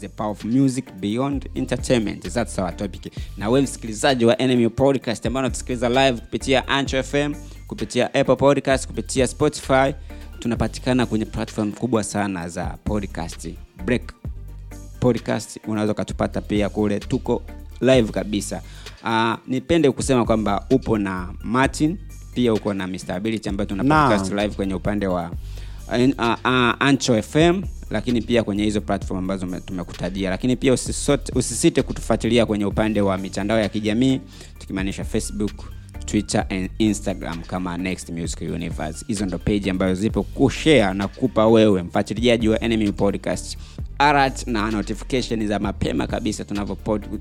the power of music beyond entertainment. That's our topic? Na we msikilizaji wa NMU podcast ambao unatusikiliza live kupitia ancho fm kupitia apple podcast kupitia spotify tunapatikana kwenye platform kubwa sana za podcast. Break podcast unaweza ukatupata pia kule. Tuko live kabisa. Uh, nipende kusema kwamba upo na martin pia uko na Mr. Ability ambayo tuna podcast live kwenye upande wa uh, uh, uh, Ancho FM lakini pia kwenye hizo platform ambazo tumekutajia lakini pia usisote, usisite kutufuatilia kwenye upande wa mitandao ya kijamii tukimaanisha facebook twitter and instagram kama next music universe. Hizo ndo page ambazo zipo kushare na kupa wewe mfuatiliaji wa enemy podcast alert na notification za mapema kabisa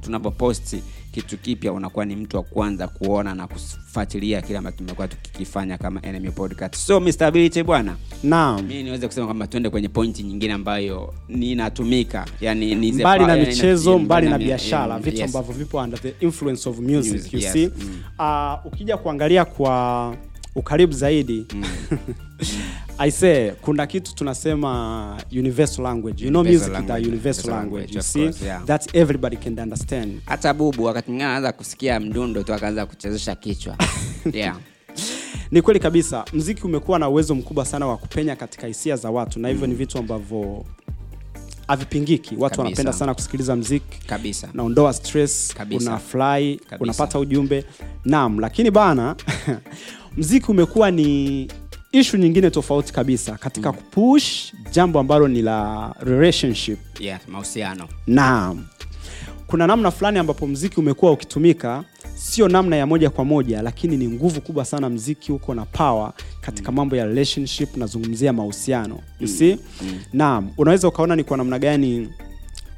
tunavyopost kitu kipya unakuwa ni mtu wa kwanza kuona na kufuatilia kile ambacho tumekuwa tukikifanya kama enemy podcast so Mr. Ability bwana naam mi niweze kusema kwamba tuende kwenye pointi nyingine ambayo ninatumika yani ni mbali na yani michezo mbali na biashara mm, vitu yes. ambavyo vipo under the influence of music, Music, you yes. see Mm. uh, ukija kuangalia kwa ukaribu zaidi. I say kuna kitu tunasema universal language. You know music language, the universal language you see? course, yeah. that everybody can understand. Hata bubu wakati mwingine anaanza kusikia mdundo tu akaanza kuchezesha kichwa. Yeah. ni kweli kabisa mziki umekuwa na uwezo mkubwa sana wa kupenya katika hisia za watu na hivyo ni vitu ambavyo havipingiki. Watu Kabisa. wanapenda sana kusikiliza mziki kabisa. naondoa stress Kabisa. una fly Kabisa. unapata ujumbe. Naam lakini bana mziki umekuwa ni ishu nyingine tofauti kabisa katika mm. kupush jambo ambalo ni la relationship yeah, mahusiano naam kuna namna fulani ambapo mziki umekuwa ukitumika sio namna ya moja kwa moja lakini ni nguvu kubwa sana mziki huko na power katika mambo ya relationship nazungumzia mahusiano mm. si mm. naam unaweza ukaona ni kwa namna gani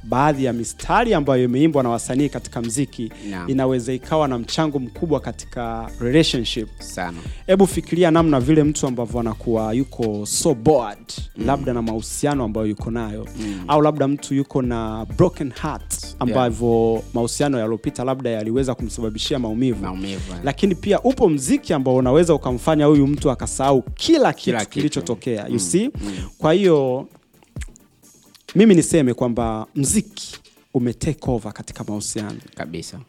baadhi ya mistari ambayo imeimbwa na wasanii katika mziki yeah. inaweza ikawa na mchango mkubwa katika relationship sana hebu fikiria namna vile mtu ambavyo anakuwa yuko so bored mm. labda na mahusiano ambayo yuko nayo mm. au labda mtu yuko na broken heart ambavyo yeah. mahusiano yaliopita labda yaliweza kumsababishia maumivu maumivu eh. lakini pia upo mziki ambao unaweza ukamfanya huyu mtu akasahau kila kitu, Kila kilichotokea you see kwa hiyo mimi niseme kwamba mziki ume over katika mahusiano. Kabisa.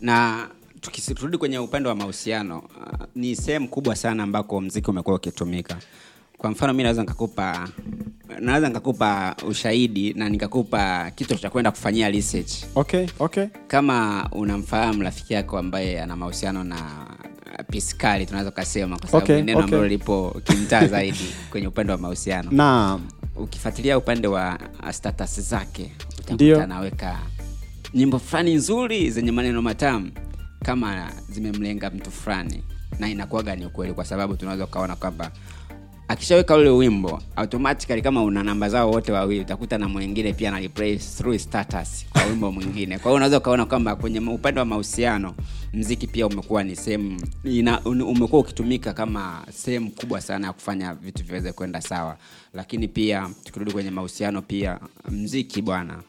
Na tukirudi kwenye upande wa mahusiano uh, ni sehemu kubwa sana ambako mziki umekuwa ukitumika. Kwa mfano mi naweza nikakupa naweza nikakupa ushahidi na nikakupa kitu cha kwenda kufanyia research. Okay okay. Kama unamfahamu rafiki yako ambaye ana mahusiano na uh, piskali tunaweza ukasema kwa sababu Okay, neno okay. ambalo lipo kimtaa zaidi kwenye upande wa mahusiano. Naam ukifuatilia upande wa uh, status zake utakuta anaweka nyimbo fulani nzuri zenye maneno matamu kama zimemlenga mtu fulani. Na inakuwaga ni ukweli kwa sababu tunaweza ukaona kwamba akishaweka ule wimbo automatically kama una namba zao wote wawili utakuta na mwingine pia na replay through status kwa wimbo mwingine. Kwa hiyo unaweza ukaona kwamba kwenye upande wa mahusiano mziki pia umekuwa ni sehemu umekuwa ukitumika kama sehemu kubwa sana ya kufanya vitu viweze kwenda sawa. Lakini pia tukirudi kwenye mahusiano pia mziki bwana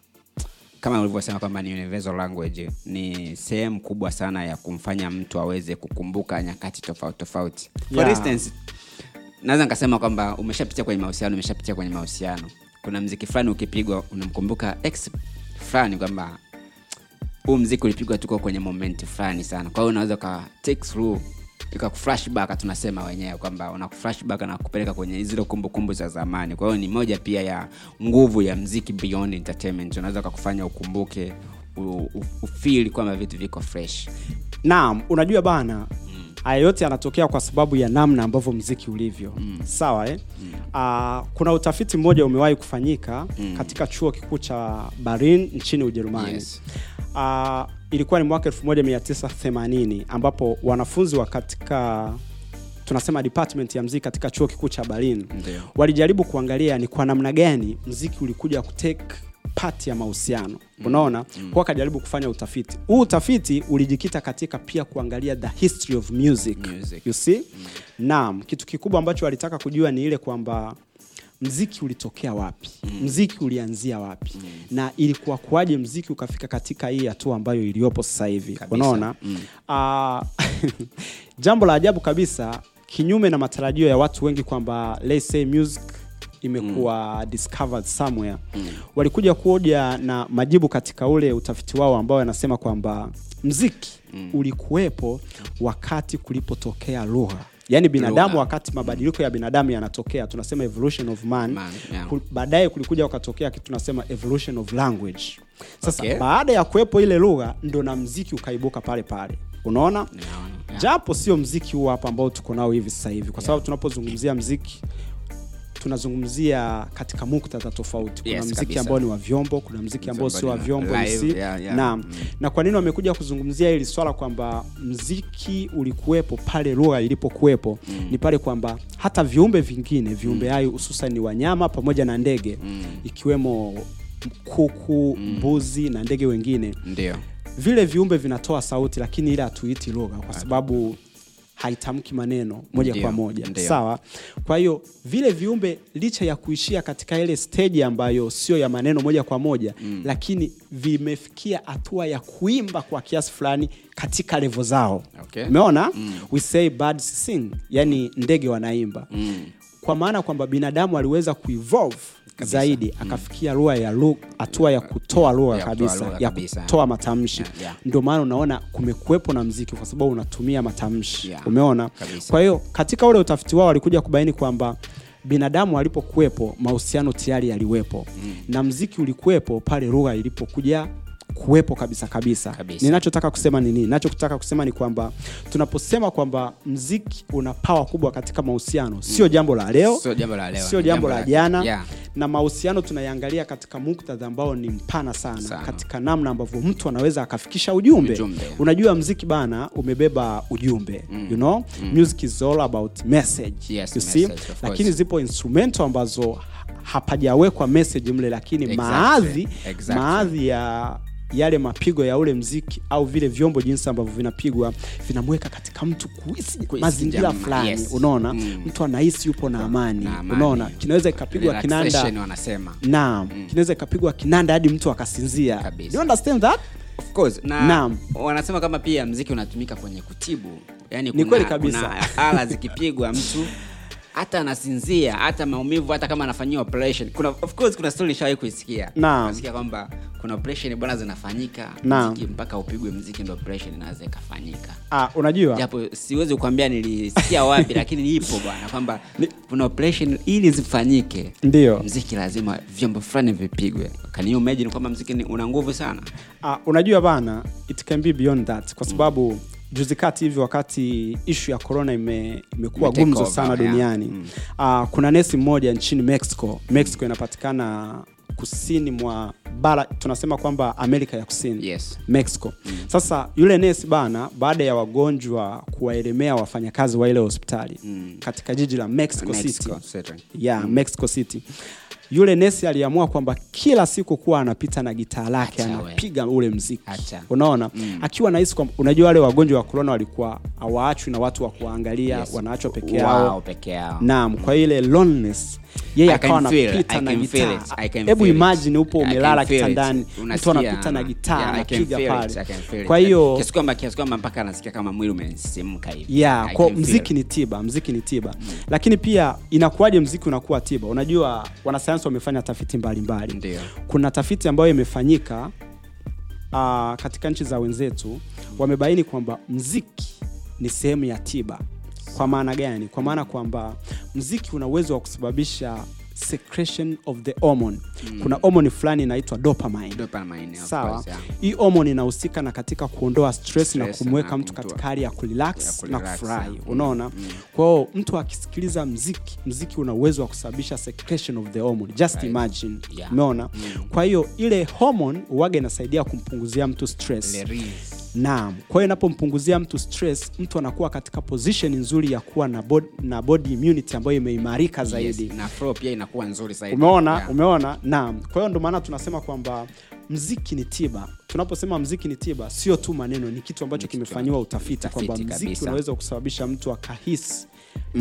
kama ulivyosema kwamba ni universal language ni sehemu kubwa sana ya kumfanya mtu aweze kukumbuka nyakati tofauti tofauti. For Yeah. instance naweza nikasema kwamba umeshapitia kwenye mahusiano umeshapitia kwenye mahusiano. Kuna mziki fulani ukipigwa unamkumbuka ex fulani kwamba huu mziki ulipigwa tuko kwenye momenti fulani sana. Kwa hiyo unaweza uka ikakuflashback tunasema wenyewe kwamba unakuflashback na kupeleka kwenye zile kumbukumbu za zamani. Kwa hiyo ni moja pia ya nguvu ya mziki beyond entertainment. Unaweza ukakufanya ukumbuke u- u- kwamba vitu viko fresh. Naam unajua bana haya yote yanatokea kwa sababu ya namna ambavyo mziki ulivyo mm. sawa eh? mm. uh, kuna utafiti mmoja umewahi kufanyika mm. katika chuo kikuu cha barin nchini ujerumani Yes. uh, ilikuwa ni mwaka 1980 ambapo wanafunzi wa katika tunasema department ya mziki katika chuo kikuu cha berlin walijaribu kuangalia ni kwa namna gani mziki ulikuja kutake part ya mahusiano unaona mm. kwa akajaribu kufanya utafiti huu utafiti ulijikita katika pia kuangalia the history of music, Music. you see mm. naam kitu kikubwa ambacho walitaka kujua ni ile kwamba mziki ulitokea wapi mm. mziki ulianzia wapi mm. na ilikuwa kuwaje mziki ukafika katika hii hatua ambayo iliyopo sasa hivi unaona Mm. uh, jambo la ajabu kabisa kinyume na matarajio ya watu wengi kwamba let's say music imekuwa discovered somewhere. Walikuja kuoja na majibu katika ule utafiti wao ambao wanasema kwamba mziki ulikuwepo wakati kulipotokea lugha. Yaani binadamu Lugha. wakati mabadiliko ya binadamu yanatokea tunasema evolution of man, Man, yeah. Baadaye kulikuja wakatokea kitu tunasema evolution of language. Sasa Okay. baada ya kuwepo ile lugha ndo na mziki ukaibuka pale pale. Unaona? Yeah, yeah. japo sio mziki huu hapa ambao tuko nao hivi sasa hivi kwa sababu tunapozungumzia mziki tunazungumzia katika muktadha tofauti. Kuna Yes, mziki ambao ni wa vyombo kuna mziki ambao sio wa vyombo live, si yeah, yeah. na Mm. na kwa nini wamekuja kuzungumzia hili swala kwamba mziki ulikuwepo pale lugha ilipokuwepo? Ni pale kwamba hata viumbe vingine viumbe hai hususan ni wanyama pamoja na ndege ikiwemo kuku mbuzi na ndege wengine. Ndio. Vile viumbe vinatoa sauti lakini ile hatuiti lugha kwa sababu haitamki maneno moja ndiyo, kwa moja ndiyo. sawa kwa hiyo vile viumbe licha ya kuishia katika ile stage ambayo sio ya maneno moja kwa moja mm. lakini vimefikia hatua ya kuimba kwa kiasi fulani katika levo zao Okay. umeona we say birds sing yani ndege wanaimba mm. kwa maana kwamba binadamu aliweza kuevolve zaidi akafikia lugha ya hatua ya kutoa lugha kabisa ya kutoa matamshi. Yeah, yeah. ndio maana unaona kumekuwepo na mziki kwa sababu unatumia matamshi. Yeah, umeona? kabisa. kwa hiyo katika ule utafiti wao walikuja kubaini kwamba binadamu alipokuwepo mahusiano tayari yaliwepo. Mm. na mziki ulikuwepo pale lugha ilipokuja kuwepo kabisa kabisa, Kabisa. ninachotaka kusema ni nini? Ninachotaka kusema ni kwamba tunaposema kwamba mziki una pawa kubwa katika mahusiano sio jambo la leo Sio jambo la jana. Yeah. Na mahusiano tunayangalia katika muktadha ambao ni mpana sana, Sana. katika namna ambavyo mtu anaweza akafikisha ujumbe, Ujumbe. unajua mziki bana umebeba ujumbe you know? Music is all about message Yes, you see? message, lakini zipo instrumento ambazo hapajawekwa message mle lakini Exactly, maadhi exactly. maadhi ya yale mapigo ya ule mziki au vile vyombo jinsi ambavyo vinapigwa vinamweka katika mtu kuhisi mazingira fulani yes. unaona Mm. mtu anahisi yupo na amani, Na amani. unaona kinaweza ikapigwa kinanda naam kinaweza ikapigwa kinanda hadi mtu akasinzia Kabisa. Do you understand that Of course, na Naam. wanasema kama pia mziki unatumika kwenye kutibu yani Ni kweli kabisa. ala zikipigwa mtu hata anasinzia hata maumivu hata kama anafanyiwa operation. Kuna of course kuna story nishawahi kuisikia. Nasikia kwamba kuna operation bwana zinafanyika mziki mpaka upigwe mziki ndo operation inaweza ikafanyika. Ah, unajua? Japo siwezi kukwambia nilisikia wapi lakini ipo bwana kwamba kuna operation ili zifanyike ndio. mziki lazima vyombo fulani vipigwe. Can you imagine kwamba mziki una nguvu sana? Ah, unajua bana it can be beyond that kwa sababu juzi kati hivi wakati ishu ya corona ime, imekuwa Ime gumzo sana yeah. duniani. Mm. uh, kuna nesi mmoja nchini mexico. Mexico inapatikana kusini mwa bara tunasema kwamba amerika ya kusini. Yes. Mexico. Sasa yule nesi bana baada ya wagonjwa kuwaelemea wafanyakazi wa ile hospitali Mm. katika jiji la mexico, Mexico, city. City. yeah, mexico city yule nesi aliamua kwamba kila siku kuwa anapita na gitaa lake Acha we. anapiga ule mziki Acha. unaona akiwa nahisi kwamba unajua wale wagonjwa wa korona walikuwa hawaachwi na watu wa kuwaangalia Yes. wanaachwa peke yao wow, naam mm. kwa ile loneliness yeye I akawa anapita I na can gitaa. it, I can hebu imagine upo umelala kitandani mtu anapita na gitaa anapiga feel pale. It, I can feel it. kwa hiyo kiasi kwamba kiasi kwamba mpaka anasikia kama mwili umesisimka hivi. Yeah, kwa mziki ni tiba mziki ni tiba. Lakini pia inakuwaje mziki unakuwa tiba? Unajua wanasayansi wamefanya tafiti mbalimbali. Mbali. kuna tafiti ambayo imefanyika uh, katika nchi za wenzetu wamebaini kwamba mziki ni sehemu ya tiba kwa maana gani? Kwa maana kwamba mziki una uwezo wa kusababisha secretion of the hormone. Kuna hormone fulani inaitwa dopamine. Dopamine, sawa? hii hormone inahusika na katika kuondoa stress, na kumweka mtu katika hali ya kurelax na kufurahi. Yeah. unaona? Kwa hiyo mtu akisikiliza mziki mziki una uwezo wa kusababisha secretion of the hormone. Just Right. imagine. Yeah. umeona? Kwa hiyo ile hormone uwaga inasaidia kumpunguzia mtu stress. Naam. Kwa hiyo inapompunguzia mtu stress mtu anakuwa katika position nzuri ya kuwa na body, na body immunity ambayo imeimarika zaidi. Yes, na flow pia inakuwa nzuri zaidi. Umeona? Yeah. umeona? Naam. Kwa hiyo ndio maana tunasema kwamba mziki ni tiba. Tunaposema mziki ni tiba sio tu maneno ni kitu ambacho kimefanyiwa utafiti utafiti kwamba mziki kabisa. unaweza kusababisha mtu akahisi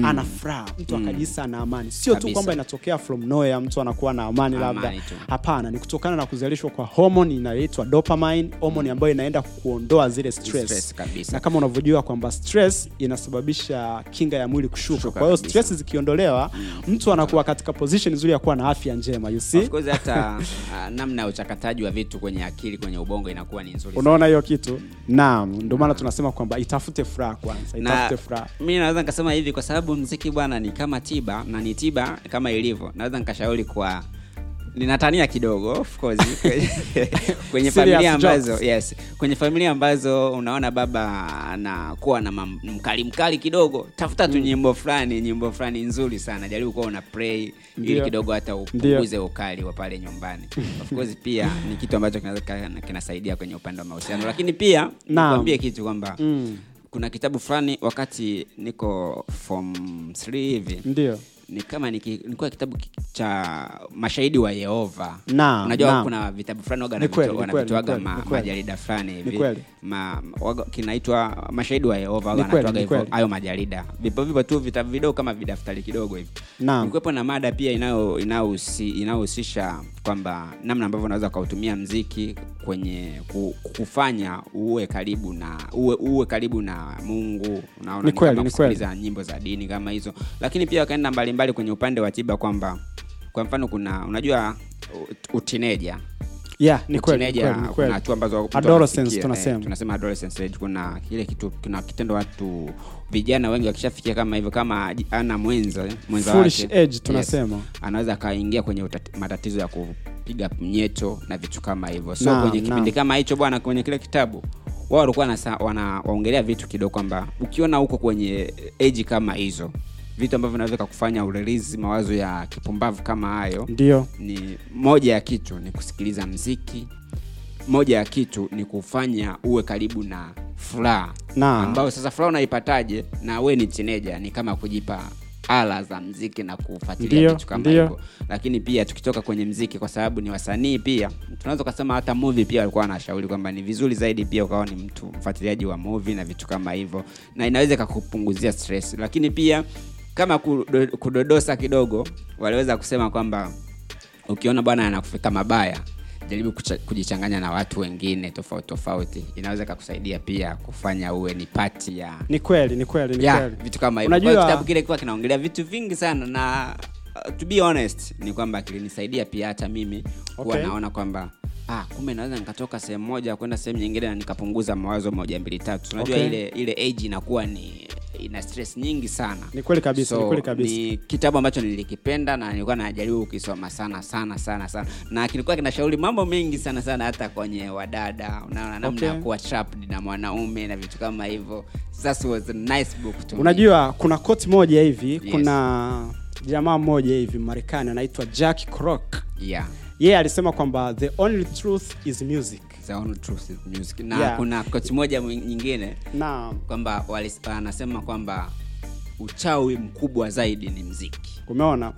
ana furaha. Mtu mm. akajisa na amani. Sio tu kwamba inatokea from nowhere mtu anakuwa na amani labda. Amani labda hapana ni kutokana na kuzalishwa kwa hormone inayoitwa dopamine hormone ambayo inaenda kuondoa zile stress, Stress. kabisa. na kama unavyojua kwamba stress inasababisha kinga ya mwili kushuka. Kwa hiyo stress zikiondolewa mtu anakuwa katika position nzuri ya kuwa na afya njema you see? Of course hata uh, namna ya uchakataji wa vitu kwenye akili kwenye ubongo inakuwa ni nzuri unaona hiyo kitu? Naam. Ndio maana tunasema kwamba itafute furaha kwanza itafute furaha. mimi naweza nikasema hivi kwa sababu mziki bwana ni kama tiba na ni tiba kama ilivyo. Naweza nikashauri kwa ninatania kidogo of course kwenye familia ambazo yes kwenye familia ambazo unaona baba anakuwa na mkali mkali kidogo tafuta tu nyimbo fulani nyimbo fulani nzuri sana. Jaribu kuwa una play ili kidogo hata upunguze ukali wa pale nyumbani. Of course pia ni kitu ambacho kinasaidia kwenye upande wa mahusiano. Lakini pia nikwambie kitu kwamba Mm. Kuna kitabu fulani wakati niko form 3 hivi. Ndio ni kama niki- nilikuwa kitabu cha mashahidi wa yehova. Naam, unajua na. kuna vitabu fulani wanavitoaga ma- majarida fulani hivi. Ma- kinaitwa mashahidi wa yehova wanatoaga hivyo hayo majarida. Vipo vipo tu vitabu vidogo kama vidaftari kidogo hivi. Nikuwepo na mada pia inayohusisha kwamba namna ambavyo unaweza ukautumia mziki kwenye kufanya uwe karibu na uwe, uwe karibu na mungu. Unaona kusikiliza nyimbo za dini kama hizo. Lakini pia wakaenda mbalimbali kwenye upande wa tiba kwamba kwa mfano kuna unajua ut- utineja yeah ni kweli kuna hatua ambazo Adolescence tunasema. eh, tunasema. adolescence age. kuna kile kitu kuna kitendo watu vijana wengi wakishafikia kama hivyo kama ana mwenza mwenza Foolish wake. age tunasema. Anaweza akaingia kwenye utati- matatizo ya kupiga mnyeto na vitu kama hivyo. So na, kwenye kipindi kama hicho bwana kwenye kile kitabu wao walikuwa wanaongelea vitu kidogo kwamba ukiona huko kwenye eji kama hizo vitu ambavyo vinaweza kufanya urelizi mawazo ya kipumbavu kama hayo ndio. ni moja ya kitu ni kusikiliza mziki moja ya kitu ni kufanya uwe karibu na furaha. Ambayo sasa furaha unaipataje? Na we ni tineja ni kama kujipa ala za mziki na kufuatilia vitu kama hivyo. Lakini pia tukitoka kwenye mziki kwa sababu ni wasanii pia tunaweza ukasema hata movie pia walikuwa wanashauri kwamba ni vizuri zaidi pia ukawa ni mtu mfuatiliaji wa movie na vitu kama hivyo. Na inaweza ikakupunguzia stress. Lakini pia kama kudo, kudodosa kidogo waliweza kusema kwamba ukiona bwana anakufika mabaya jaribu kujichanganya na watu wengine tofauti tofauti inaweza kakusaidia pia kufanya uwe ni pati ya ni kweli ni kweli ni kweli vitu kama hivyo Unajua- kitabu kile kilikuwa kinaongelea vitu vingi sana na uh, to be honest ni kwamba kilinisaidia pia hata mimi huwa Okay. naona kwamba ah, kumbe naweza nikatoka sehemu moja kwenda sehemu nyingine na nikapunguza mawazo moja mbili tatu unajua Okay. ile ile age inakuwa ni ina stress nyingi sana. Ni kweli kabisa ni kweli kabisa. ni kitabu ambacho nilikipenda na nilikuwa najaribu kukisoma sana sana sana sana. Na kilikuwa kinashauri mambo mengi sana sana hata kwenye wadada. Unaona namna ya Okay. kuwa trapped na mwanaume na vitu kama hivyo. That was a nice book to me. kuna koti moja hivi Yes. kuna jamaa mmoja hivi marekani anaitwa jack crock. Yeah. Yeye alisema kwamba the only truth is music the only truth is music. Na Yeah. kuna kochi moja nyingine na kwamba wanasema anasema kwamba uchawi mkubwa zaidi ni mziki. Umeona?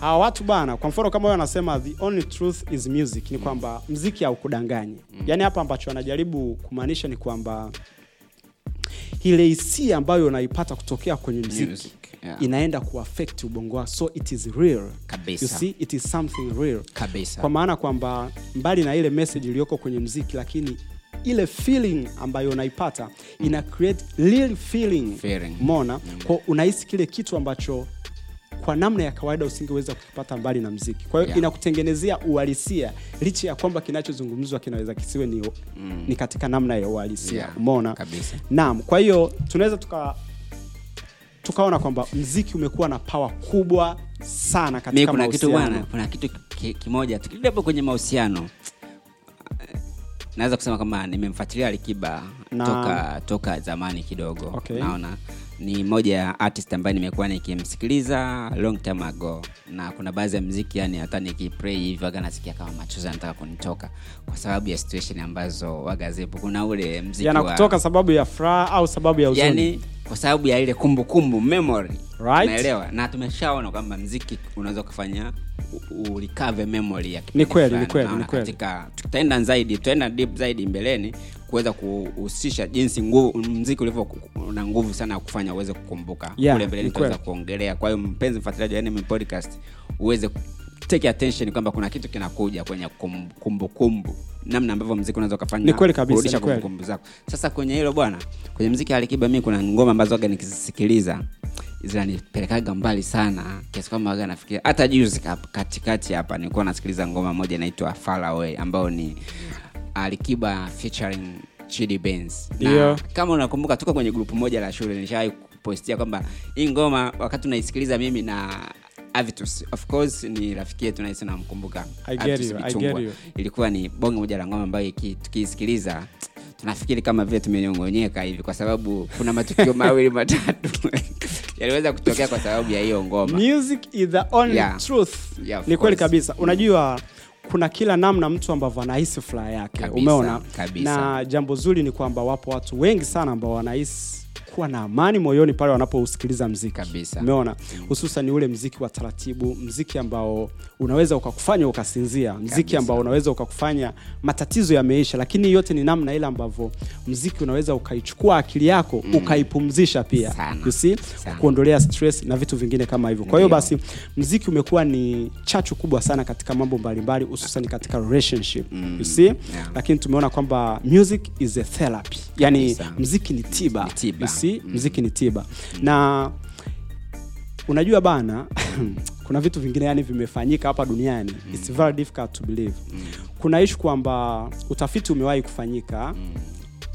Hawa watu bana kwa mfano kama anasema the only truth is music ni kwamba mziki haukudanganyi yaani hapa ambacho anajaribu kumaanisha ni kwamba ile hisia ambayo unaipata kutokea kwenye mziki. Music, yeah. inaenda kuaffect ubongo wako so it is real. Kabisa. you see it is something real. Kabisa. Kwa maana kwamba mbali na ile message iliyoko kwenye mziki lakini ile feeling ambayo unaipata ina create real feeling. Feeling. mona kwa unahisi kile kitu ambacho kwa namna ya kawaida usingeweza kukipata mbali na mziki kwa hiyo Yeah. inakutengenezea uhalisia licha ya kwamba kinachozungumzwa kinaweza kisiwe ni, Mm. ni katika namna ya uhalisia. Yeah, umeona? Naam. Kwa hiyo tunaweza tuka tukaona kwamba mziki umekuwa na pawa kubwa sana katika kuna kitu bwana kuna kitu ki, kimoja tukirudi kwenye mahusiano. Eh, naweza kusema kama nimemfuatilia alikiba Na- toka toka zamani kidogo Okay. naona ni moja ya artist ambaye nimekuwa nikimsikiliza long time ago. Na kuna baadhi ya mziki yani hata nikiplay hivi waga nasikia kama machozi anataka kunitoka kwa sababu ya situation ambazo waga zipo. Kuna ule mziki wa sababu ya furaha au sababu ya yani kwa sababu ya ile kumbukumbu memory. Right. naelewa na tumeshaona kwamba mziki unaweza ukafanya u- ulikave memory ya Ni kweli, ni kweli, ni kweli. katika tutaenda zaidi tutaenda deep zaidi mbeleni kuweza kuhusisha jinsi nguvu mziki ulivyo na nguvu sana ya kufanya uweze kukumbuka. Yeah, kule mbeleni ni kuongelea. Kwa hiyo mpenzi mfuatiliaji wa NM podcast uweze take attention kwamba kuna kitu kinakuja kwenye kumbukumbu. Kumbu, namna ambavyo mziki unaweza ukafanya kurudisha kumbukumbu zako. Sasa kwenye hilo bwana kwenye mziki Alikiba mimi kuna ngoma ambazo waga nikizisikiliza zinanipelekaga mbali sana kiasi kwamba waga nafikiria hata juzi katikati hapa nilikuwa nasikiliza ngoma moja inaitwa faraway ambayo ni Alikiba featuring Chidi Benz. Kama unakumbuka tuko kwenye grupu moja la shule nishawahi kupostia kwamba hii ngoma wakati unaisikiliza mimi na Avitus of course ni rafiki yetu naisi namkumbuka ilikuwa ni bonge moja la ngoma ambayo tukiisikiliza tunafikiri kama vile tumenyongonyeka hivi kwa sababu kuna matukio mawili matatu yaliweza kutokea kwa sababu ya hiyo ngoma. Music is the only Yeah. truth. Yeah, ni kweli kabisa. Unajua kuna kila namna mtu ambavyo anahisi furaha yake Kabisa, umeona kabisa. na jambo zuri ni kwamba wapo watu wengi sana ambao wanahisi kuwa na amani moyoni pale wanapousikiliza mziki Kabisa. umeona? Hususan ule mziki wa taratibu mziki ambao unaweza ukakufanya ukasinzia mziki Kabisa. ambao unaweza ukakufanya matatizo yameisha lakini yote ni namna ile ambavyo mziki unaweza ukaichukua akili yako ukaipumzisha pia. Kuondolea stress na vitu vingine kama hivyo. Kwa hiyo basi mziki umekuwa ni chachu kubwa sana katika mambo mbalimbali hususan katika relationship. Mm, you see? Yeah. lakini tumeona kwamba music is a therapy. Yani Kabisa. mziki ni tiba, Ni tiba. Mm. mziki ni tiba. Na unajua bana kuna vitu vingine yani vimefanyika hapa duniani. It's very difficult to believe. Kuna ishu kwamba utafiti umewahi kufanyika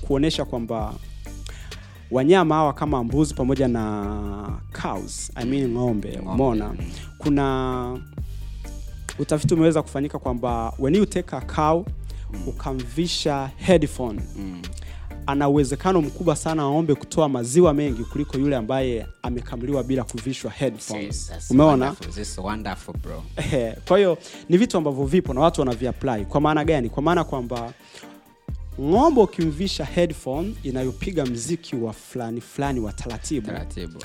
kuonyesha kwamba wanyama hawa kama mbuzi pamoja na cows I mean ng'ombe umona kuna utafiti umeweza kufanyika kwamba when you take a cow ukamvisha headphone. Mm. Ana uwezekano mkubwa sana aombe kutoa maziwa mengi kuliko yule ambaye amekamuliwa bila kuvishwa headphones umeona kwa hiyo ni vitu ambavyo vipo na watu wanaviapply kwa maana gani kwa maana kwamba ng'ombe ukimvisha headphone inayopiga mziki wa fulani fulani wa taratibu taratibu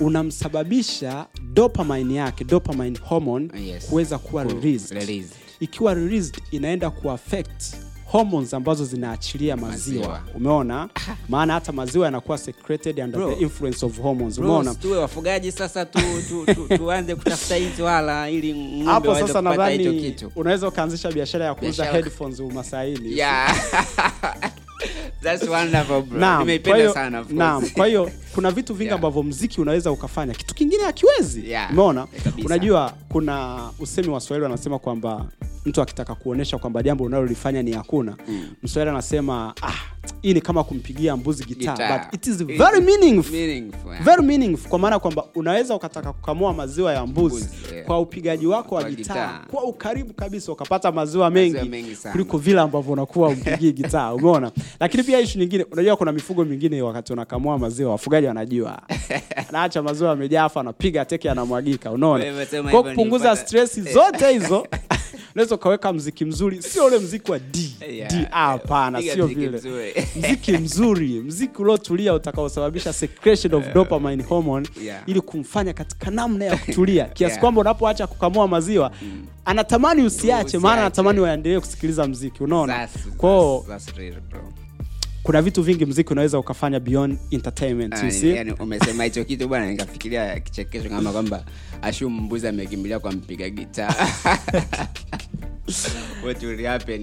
unamsababisha dopamine yake dopamine hormone Yes. kuweza kuwa Ku- released. released. ikiwa released inaenda kuaffect hormones ambazo zinaachilia maziwa, Maziwa. umeona? Maana hata maziwa yanakuwa secreted under Bro. the influence of hormones. Umeona? tuwe wafugaji sasa tu, tu, tu, tuanze kutafuta hizi wala ili ng'ombe hapo sasa nadhani unaweza ukaanzisha biashara ya kuuza headphones umasaini. Yeah. That's wonderful, bro. Naam, Nimeipenda kwa hiyo- sana, of course. naam, kwa hiyo kuna vitu vingi Yeah. ambavyo mziki unaweza ukafanya. Kitu kingine hakiwezi. Yeah, umeona? Unajua kuna usemi wa swahili wanasema kwamba mtu akitaka kuonesha kwamba jambo unalolifanya ni hakuna Mm. mswahili anasema ah, hii ni kama kumpigia mbuzi gitaa but it is very meaningful. Meaningful, yeah. very meaningful kwa maana kwamba unaweza ukataka kukamua maziwa ya mbuzi Mbuzi, yeah. kwa upigaji wako wa gitaa kwa ukaribu kabisa ukapata maziwa mengi, Maziwa mengi kuliko vile ambavyo unakuwa umpigii gitaa umeona? Lakini pia ishu nyingine unajua kuna mifugo mingine wakati unakamua maziwa wafugaji wanajua. Anaacha maziwa yamejaa afu anapiga teke anamwagika unaona? Kwa kupunguza stress zote hizo unaweza ukaweka mziki mzuri sio ule mziki wa d Yeah. d ah, hapana sio vile. mziki mzuri mziki uliotulia utakaosababisha secretion of dopamine hormone Yeah. ili kumfanya katika namna ya kutulia kiasi Yeah. kwamba unapoacha kukamua maziwa anatamani usiache maana anatamani waendelee kusikiliza mziki unaona? Kwao kuna vitu vingi mziki unaweza ukafanya beyond entertainment you Ah, see? yani umesema hicho kitu bwana nikafikiria kichekesho kama kwamba ashu mbuzi amekimbilia kwa mpiga gitaa.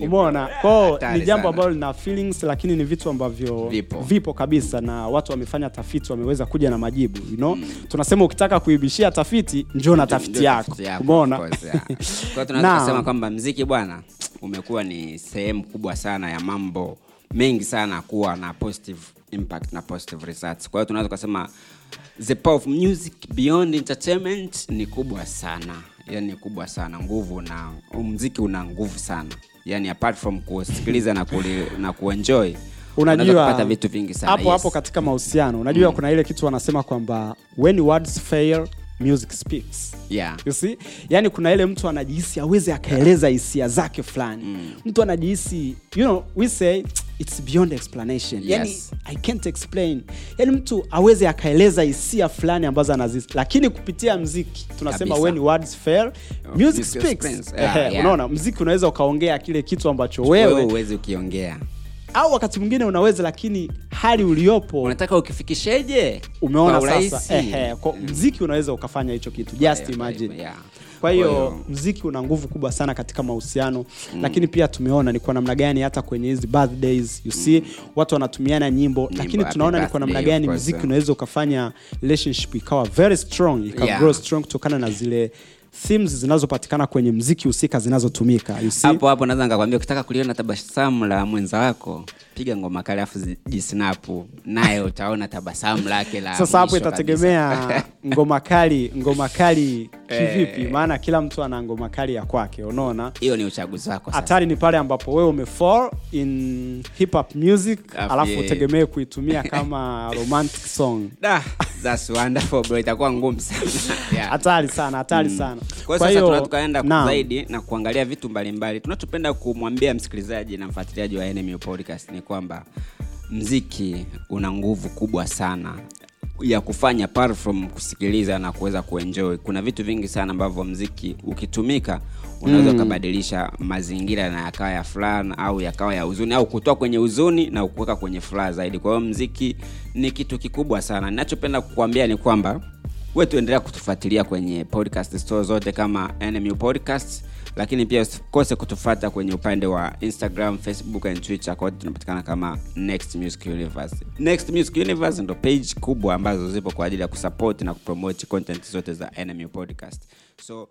Umeona? Kwao ni jambo ambalo lina feelings lakini ni vitu ambavyo Vipo. vipo kabisa na watu wamefanya tafiti wameweza kuja na majibu you know? tunasema ukitaka kuibishia tafiti njoo na tafiti yako. umeona? kusema kwamba mziki bwana umekuwa ni sehemu kubwa sana ya mambo mengi sana kuwa na positive impact na positive results kwa hiyo tunaweza ukasema the power of music beyond entertainment ni kubwa sana yani ni kubwa sana nguvu na mziki una nguvu sana yani apart from kusikiliza na, kuli, na kuenjoy unajua vitu vingi sana hapo yes. hapo katika mahusiano unajua kuna ile kitu wanasema kwamba when words fail music speaks yeah. You see? yani kuna ile mtu anajihisi aweze akaeleza hisia zake fulani Mm. mtu anajihisi you know, we say it's beyond explanation. Yani i can't explain. Yani mtu aweze akaeleza hisia fulani ambazo anazizi lakini kupitia mziki tunasema Kabisa. when words fail music music speaks. Yeah, yeah. unaona mziki unaweza ukaongea kile kitu ambacho wewe wewe huwezi ukiongea. au wakati mwingine unaweza lakini hali uliopo unataka ukifikisheje? Umeona sasa. ehe, kwa mziki unaweza ukafanya hicho kitu. Just Yeah, imagine. yeah. Kwa hiyo mziki una nguvu kubwa sana katika mahusiano lakini pia tumeona ni kwa namna gani hata kwenye hizi birthdays you see watu wanatumiana nyimbo, lakini tunaona ni kwa namna gani mziki unaweza ukafanya relationship ikawa very strong ika Yeah. grow strong kutokana na zile themes zinazopatikana kwenye mziki husika zinazotumika hapo hapo naweza nikakwambia ukitaka kuliona tabasamu la mwenza wako piga ngoma kale afu jisnapu naye utaona tabasamu lake la sasa hapo itategemea ngoma kali ngoma kali kivipi? Eh. maana kila mtu ana ngoma kali ya kwake unaona? Hiyo ni uchaguzi wako hatari ni pale ambapo wewe umefall in hip hop music Afu alafu utegemee kuitumia kama romantic song. Da, that's wonderful bro. Itakuwa ngumu sana. Yeah. sana hatari sana kwa hiyo sasa tukaenda zaidi na kuangalia vitu mbalimbali. Tunachopenda kumwambia msikilizaji na mfuatiliaji wa NMU podcast ni kwamba mziki una nguvu kubwa sana ya kufanya apart from kusikiliza na kuweza kuenjoy. Kuna vitu vingi sana ambavyo mziki ukitumika unaweza ukabadilisha mazingira na yakawa ya furaha au yakawa ya huzuni au kutoa kwenye huzuni na kuweka kwenye furaha zaidi. Kwa hiyo mziki ni kitu kikubwa sana. Ninachopenda kukuambia ni kwamba we tuendelea kutufuatilia kwenye podcast store zote kama nmu podcast lakini pia usikose kutufata kwenye upande wa instagram facebook and twitter. Kote tunapatikana kama next music universe. Next music universe ndo page kubwa ambazo zipo kwa ajili ya kusupport na kupromote content zote za nmu podcast. So